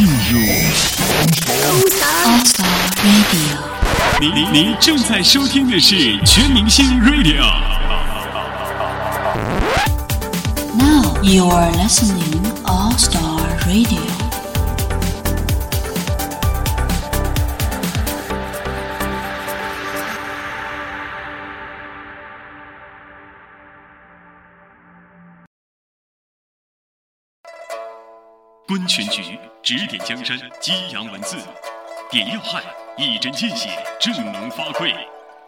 进入 All Star Radio. 您您您正在收听的是全明星 Radio。Now you are listening All Star Radio. 观全局，指点江山，激扬文字，点要害，一针见血，振聋发聩，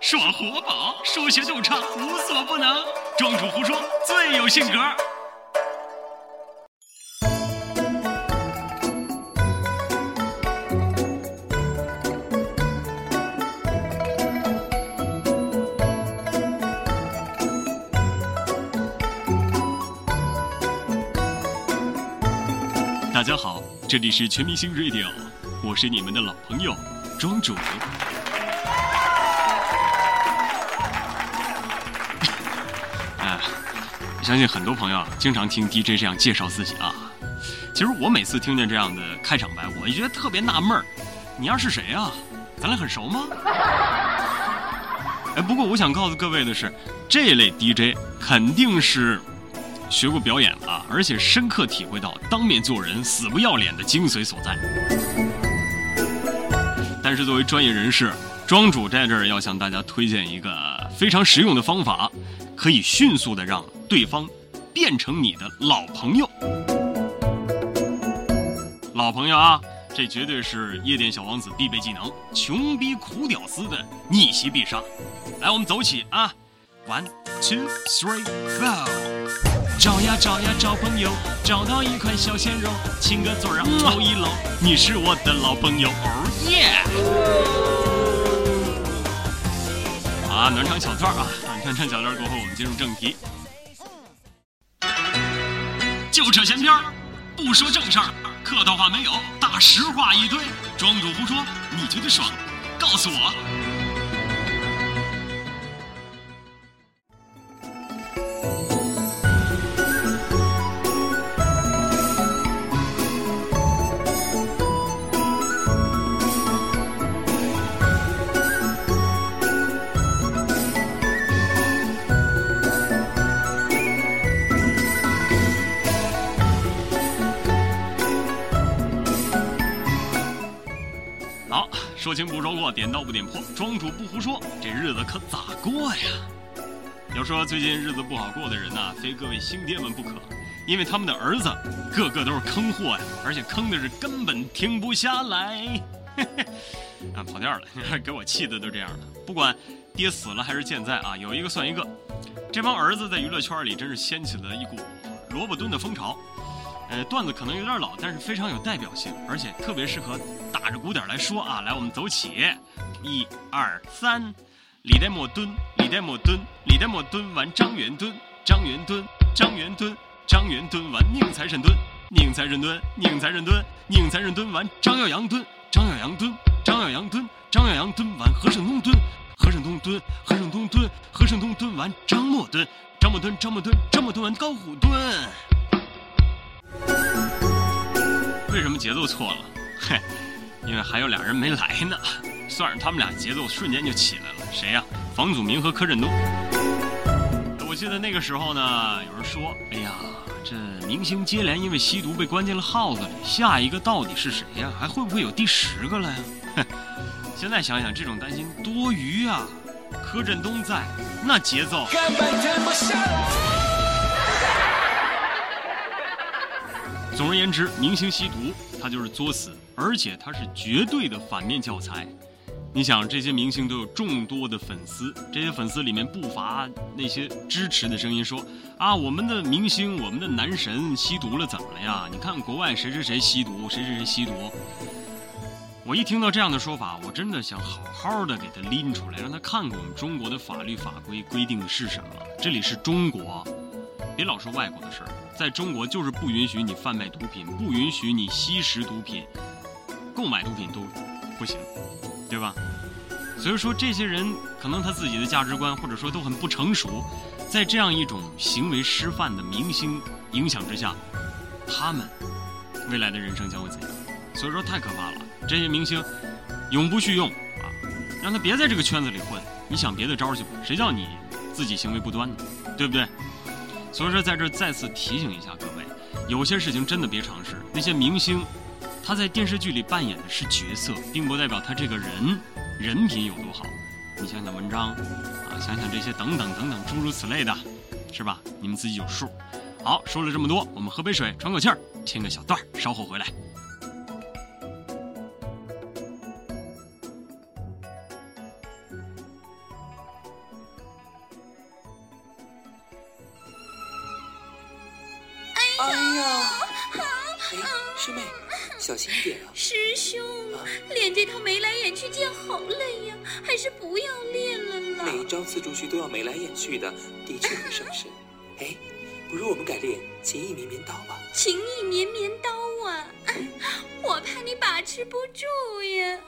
耍活宝，说学逗唱，无所不能，庄主胡说，最有性格。大家好，这里是全明星 Radio，我是你们的老朋友庄主。哎，相信很多朋友经常听 DJ 这样介绍自己啊。其实我每次听见这样的开场白，我就觉得特别纳闷儿。你要是谁啊？咱俩很熟吗？哎，不过我想告诉各位的是，这类 DJ 肯定是学过表演啊，而且深刻体会到当面做人死不要脸的精髓所在。但是作为专业人士，庄主在这儿要向大家推荐一个非常实用的方法，可以迅速的让对方变成你的老朋友。老朋友啊，这绝对是夜店小王子必备技能，穷逼苦屌丝的逆袭必杀。来，我们走起啊！One, two, three, four。找呀找呀找朋友，找到一块小鲜肉，亲个嘴儿啊，搂一搂，你是我的老朋友，哦耶！好啊，暖场小段啊，暖场小段过后，我们进入正题。就扯闲篇，不说正事儿，客套话没有，大实话一堆。庄主胡说，你觉得爽？告诉我。说清不说过，点到不点破，庄主不胡说，这日子可咋过呀？要说最近日子不好过的人呐、非各位星爹们不可，因为他们的儿子个个都是坑货呀，而且坑的是根本停不下来。啊，跑调了，给 我气的都这样了。不管爹死了还是健在啊，有一个算一个。这帮儿子在娱乐圈里真是掀起了一股萝卜蹲的风潮。呃，段子可能有点老，但是非常有代表性，而且特别适合打着鼓点来说啊。来，我们走起，一二三，李代沫蹲，李代沫蹲，李代沫蹲完张元蹲，张元蹲，张元蹲，张元蹲完宁财神蹲，宁财神蹲，宁财神蹲，宁财神蹲完张耀扬蹲，张耀扬蹲，张耀扬蹲，张耀扬蹲完何胜东蹲，何胜东蹲，何胜东蹲，何胜东蹲完张默蹲，张默蹲，张默蹲，张默蹲完高虎蹲。为什么节奏错了？嘿，因为还有俩人没来呢。算上他们俩，节奏瞬间就起来了。谁呀、房祖名和柯震东。我记得那个时候呢，有人说：“哎呀，这明星接连因为吸毒被关进了耗子里，下一个到底是谁呀？还会不会有第十个了呀？”哼，现在想想，这种担心多余啊。柯震东在，那节奏根本停不下来。总而言之，明星吸毒，他就是作死，而且他是绝对的反面教材。你想，这些明星都有众多的粉丝，这些粉丝里面不乏那些支持的声音，说啊，我们的明星，我们的男神吸毒了，怎么了呀？你看国外谁谁谁吸毒，谁谁谁吸毒。我一听到这样的说法，我真的想好好的给他拎出来，让他看看我们中国的法律法规规定的是什么。这里是中国，别老说外国的事儿，在中国就是不允许你贩卖毒品，不允许你吸食毒品，购买毒品都不行，对吧？所以说，这些人可能他自己的价值观或者说都很不成熟，在这样一种行为失范的明星影响之下，他们未来的人生将会怎样？所以说太可怕了。这些明星永不续用啊，让他别在这个圈子里混。你想别的招去吧，谁叫你自己行为不端呢？对不对？所以说在这儿再次提醒一下各位，有些事情真的别尝试。那些明星，他在电视剧里扮演的是角色，并不代表他这个人人品有多好。你想想文章啊，想想这些等等等等诸如此类的，是吧？你们自己有数。好，说了这么多，我们喝杯水，喘口气儿，听个小段儿，稍后回来。师妹，小心一点啊！师兄，练这套眉来眼去剑好累呀，还是不要练了啦。每一招刺出去都要眉来眼去的，的确很伤身。哎，不如我们改练情意绵绵刀吧？情意绵绵刀啊，我怕你把持不住呀。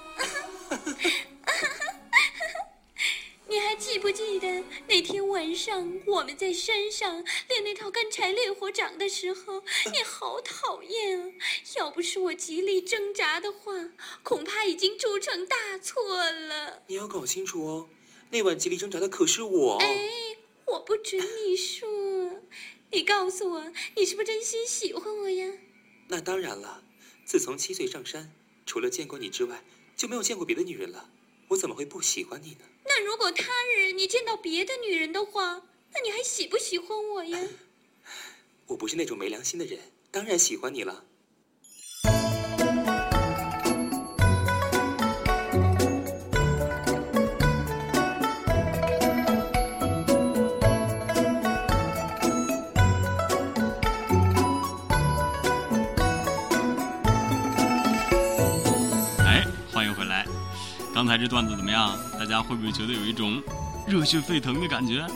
你还记得那天晚上我们在山上练那套干柴烈火掌的时候，你好讨厌啊！要不是我极力挣扎的话，恐怕已经铸成大错了。你要搞清楚哦，那晚极力挣扎的可是我。哎，我不准你说，你告诉我，你是不是真心喜欢我呀？那当然了，自从七岁上山，除了见过你之外，就没有见过别的女人了。我怎么会不喜欢你呢？那如果他日你见到别的女人的话，那你还喜不喜欢我呀？我不是那种没良心的人，当然喜欢你了。刚才这段子怎么样？大家会不会觉得有一种热血沸腾的感觉？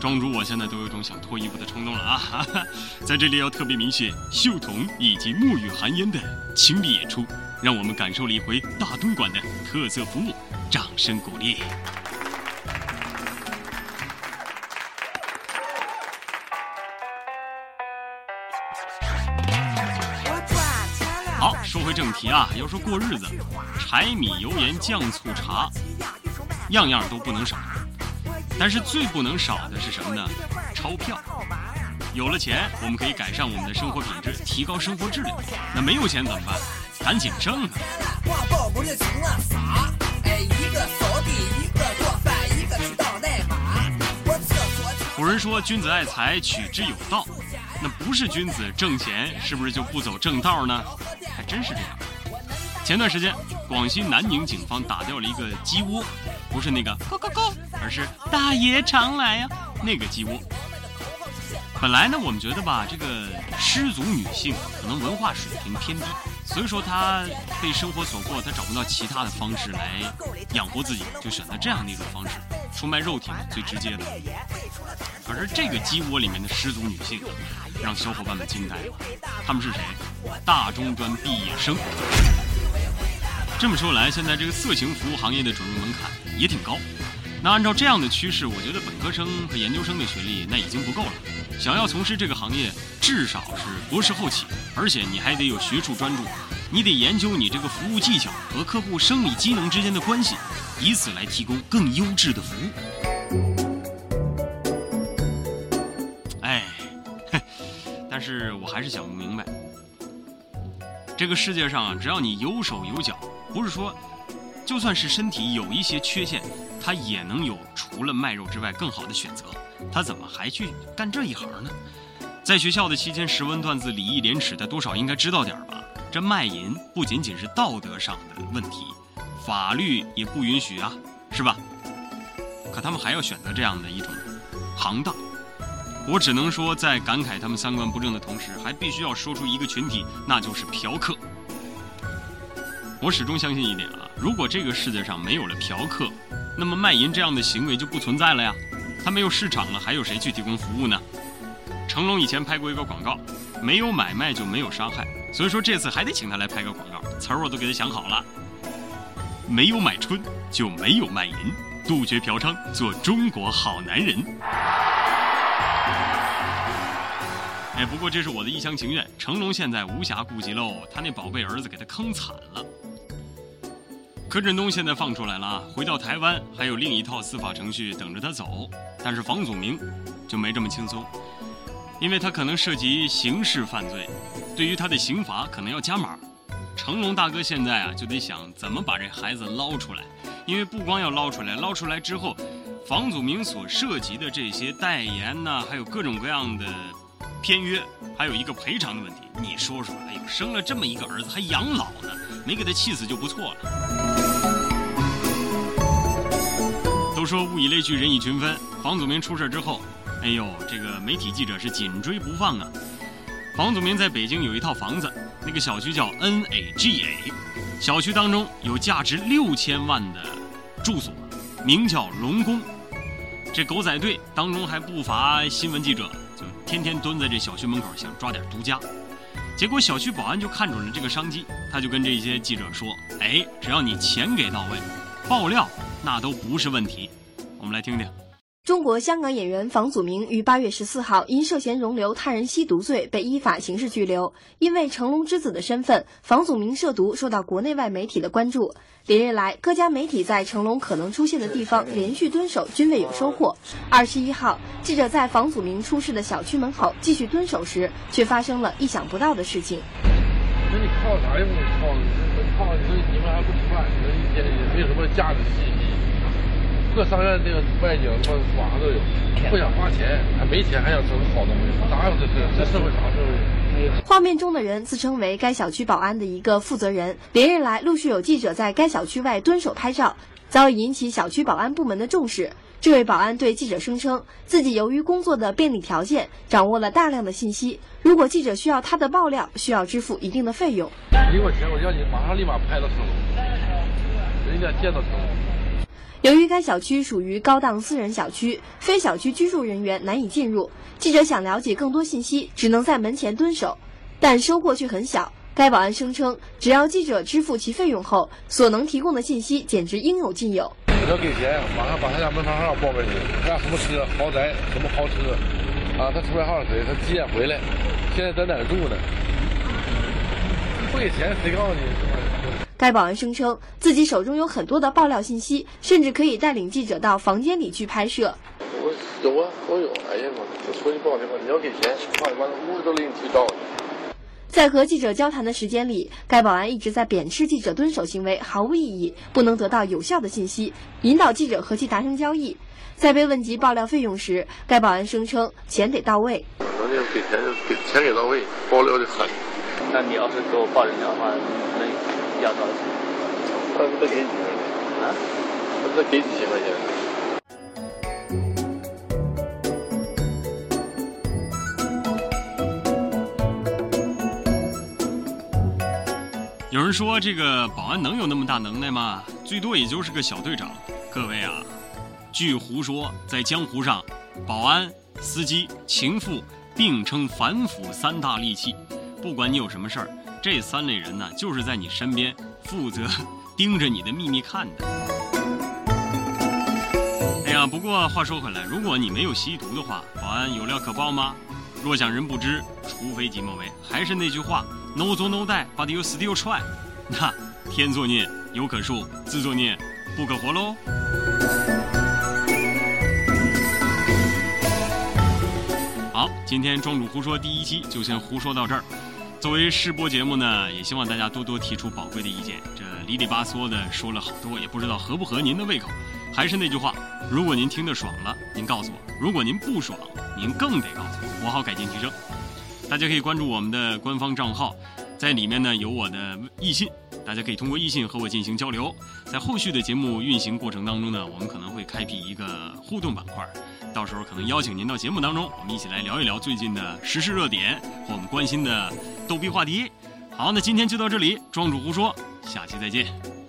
庄主，我现在都有种想脱衣服的冲动了啊！哈哈，在这里要特别明谢秀童以及沐雨寒烟的倾力演出，让我们感受了一回大东莞的特色服务，掌声鼓励。好，说回正题啊，要说过日子，柴米油盐酱醋茶，样样都不能少。但是最不能少的是什么呢？钞票。有了钱，我们可以改善我们的生活品质，提高生活质量。那没有钱怎么办？赶紧挣啊！一个扫地，一个做饭，一个去当代码。我厕所古人说：“君子爱财，取之有道。”那不是君子挣钱，是不是就不走正道呢？真是这样。前段时间，广西南宁警方打掉了一个鸡窝，不是那个“咕咕咕”，而是“大爷常来呀”那个鸡窝。本来呢，我们觉得吧，这个失足女性可能文化水平偏低，所以说她被生活所迫，她找不到其他的方式来养活自己，就选择这样的一种方式，出卖肉体嘛，最直接的。可是这个鸡窝里面的失足女性，让小伙伴们惊呆了。她们是谁？大中专毕业生。这么说来，现在这个色情服务行业的准入门槛也挺高。那按照这样的趋势，我觉得本科生和研究生的学历那已经不够了。想要从事这个行业，至少是博士后起，而且你还得有学术专注，你得研究你这个服务技巧和客户生理机能之间的关系，以此来提供更优质的服务。哎，嘿，但是我还是想不明白，这个世界上，只要你有手有脚，不是说，就算是身体有一些缺陷，他也能有除了卖肉之外更好的选择，他怎么还去干这一行呢？在学校的期间，识文断字、礼义廉耻，他多少应该知道点儿吧？这卖淫不仅仅是道德上的问题，法律也不允许啊，是吧？可他们还要选择这样的一种行当。我只能说，在感慨他们三观不正的同时，还必须要说出一个群体，那就是嫖客。我始终相信一点啊，如果这个世界上没有了嫖客，那么卖淫这样的行为就不存在了呀。他没有市场了，还有谁去提供服务呢？成龙以前拍过一个广告，没有买卖就没有伤害，所以说这次还得请他来拍个广告，词儿我都给他想好了。没有买春就没有卖淫，杜绝嫖娼，做中国好男人。哎，不过这是我的一厢情愿。成龙现在无暇顾及喽，他那宝贝儿子给他坑惨了。柯震东现在放出来了，回到台湾还有另一套司法程序等着他走。但是房祖名就没这么轻松，因为他可能涉及刑事犯罪，对于他的刑罚可能要加码。成龙大哥现在啊就得想怎么把这孩子捞出来，因为不光要捞出来，捞出来之后，房祖名所涉及的这些代言呐，还有各种各样的片约，还有一个赔偿的问题。你说说，哎呦，生了这么一个儿子还养老呢，没给他气死就不错了。都说物以类聚，人以群分。房祖名出事之后，哎呦，这个媒体记者是紧追不放啊。房祖名在北京有一套房子，那个小区叫 NAGA，小区当中有价值六千万的住所，名叫龙宫。这狗仔队当中还不乏新闻记者，就天天蹲在这小区门口想抓点独家。结果小区保安就看准了这个商机，他就跟这些记者说：“哎，只要你钱给到位，爆料。”那都不是问题，我们来听听。中国香港演员房祖名于八月十四号因涉嫌容留他人吸毒罪被依法刑事拘留。因为成龙之子的身份，房祖名涉毒受到国内外媒体的关注。连日来，各家媒体在成龙可能出现的地方连续蹲守，均未有收获。二十一号，记者在房祖名出事的小区门口继续蹲守时，却发生了意想不到的事情。那你靠啥用？靠靠你你们还不吃饭？也没有什么价值信息。各商院这个外景，什么网上都有，不想花钱，还没钱还想整好东西，哪有这事？这社会啥社会？画面中的人自称为该小区保安的一个负责人。连日来，陆续有记者在该小区外蹲守拍照，早已引起小区保安部门的重视。这位保安对记者声称，自己由于工作的便利条件，掌握了大量的信息。如果记者需要他的爆料，需要支付一定的费用。给我钱，我叫你马上立马拍到成龙，人家见到成龙。由于该小区属于高档私人小区，非小区居住人员难以进入。记者想了解更多信息，只能在门前蹲守，但收获却很小。该保安声称，只要记者支付其费用后，所能提供的信息简直应有尽有。只要给钱，马上把他家门牌号报给你，他家什么车、豪宅、什么豪车，啊，他车牌号是谁？他几点回来？现在在哪儿住呢？不给钱，谁告诉你？该保安声称自己手中有很多的爆料信息，甚至可以带领记者到房间里去拍摄。我有啊，我有。哎呀妈，我说句不好听话，你要给钱，把把屋子都给你提到。在和记者交谈的时间里，该保安一直在贬斥记者蹲守行为毫无意义，不能得到有效的信息，引导记者和其达成交易。在被问及爆料费用时，该保安声称钱得到位。能给钱给钱给到位，爆料就狠。那你要是给我报人的话，能？要多少钱？他不给几块钱？啊？他不给几千块钱？有人说这个保安能有那么大能耐吗？最多也就是个小队长。各位啊，据胡说，在江湖上，保安、司机、情妇并称反腐三大利器。不管你有什么事儿。这三类人呢，就是在你身边负责盯着你的秘密看的。哎呀，不过话说回来，如果你没有吸毒的话，保安有料可报吗？若想人不知，除非己莫为。还是那句话，no 作 no die，but you still try。那天作孽犹可恕，自作孽不可活喽。好，今天庄主胡说第一期就先胡说到这儿。作为试播节目呢，也希望大家多多提出宝贵的意见。这里里吧嗦的说了好多，也不知道合不合您的胃口。还是那句话，如果您听得爽了，您告诉我；如果您不爽，您更得告诉我，我好改进提升。大家可以关注我们的官方账号，在里面呢有我的易信，大家可以通过易信和我进行交流。在后续的节目运行过程当中呢，我们可能会开辟一个互动板块。到时候可能邀请您到节目当中，我们一起来聊一聊最近的时事热点和我们关心的逗逼话题。好，那今天就到这里，庄主胡说，下期再见。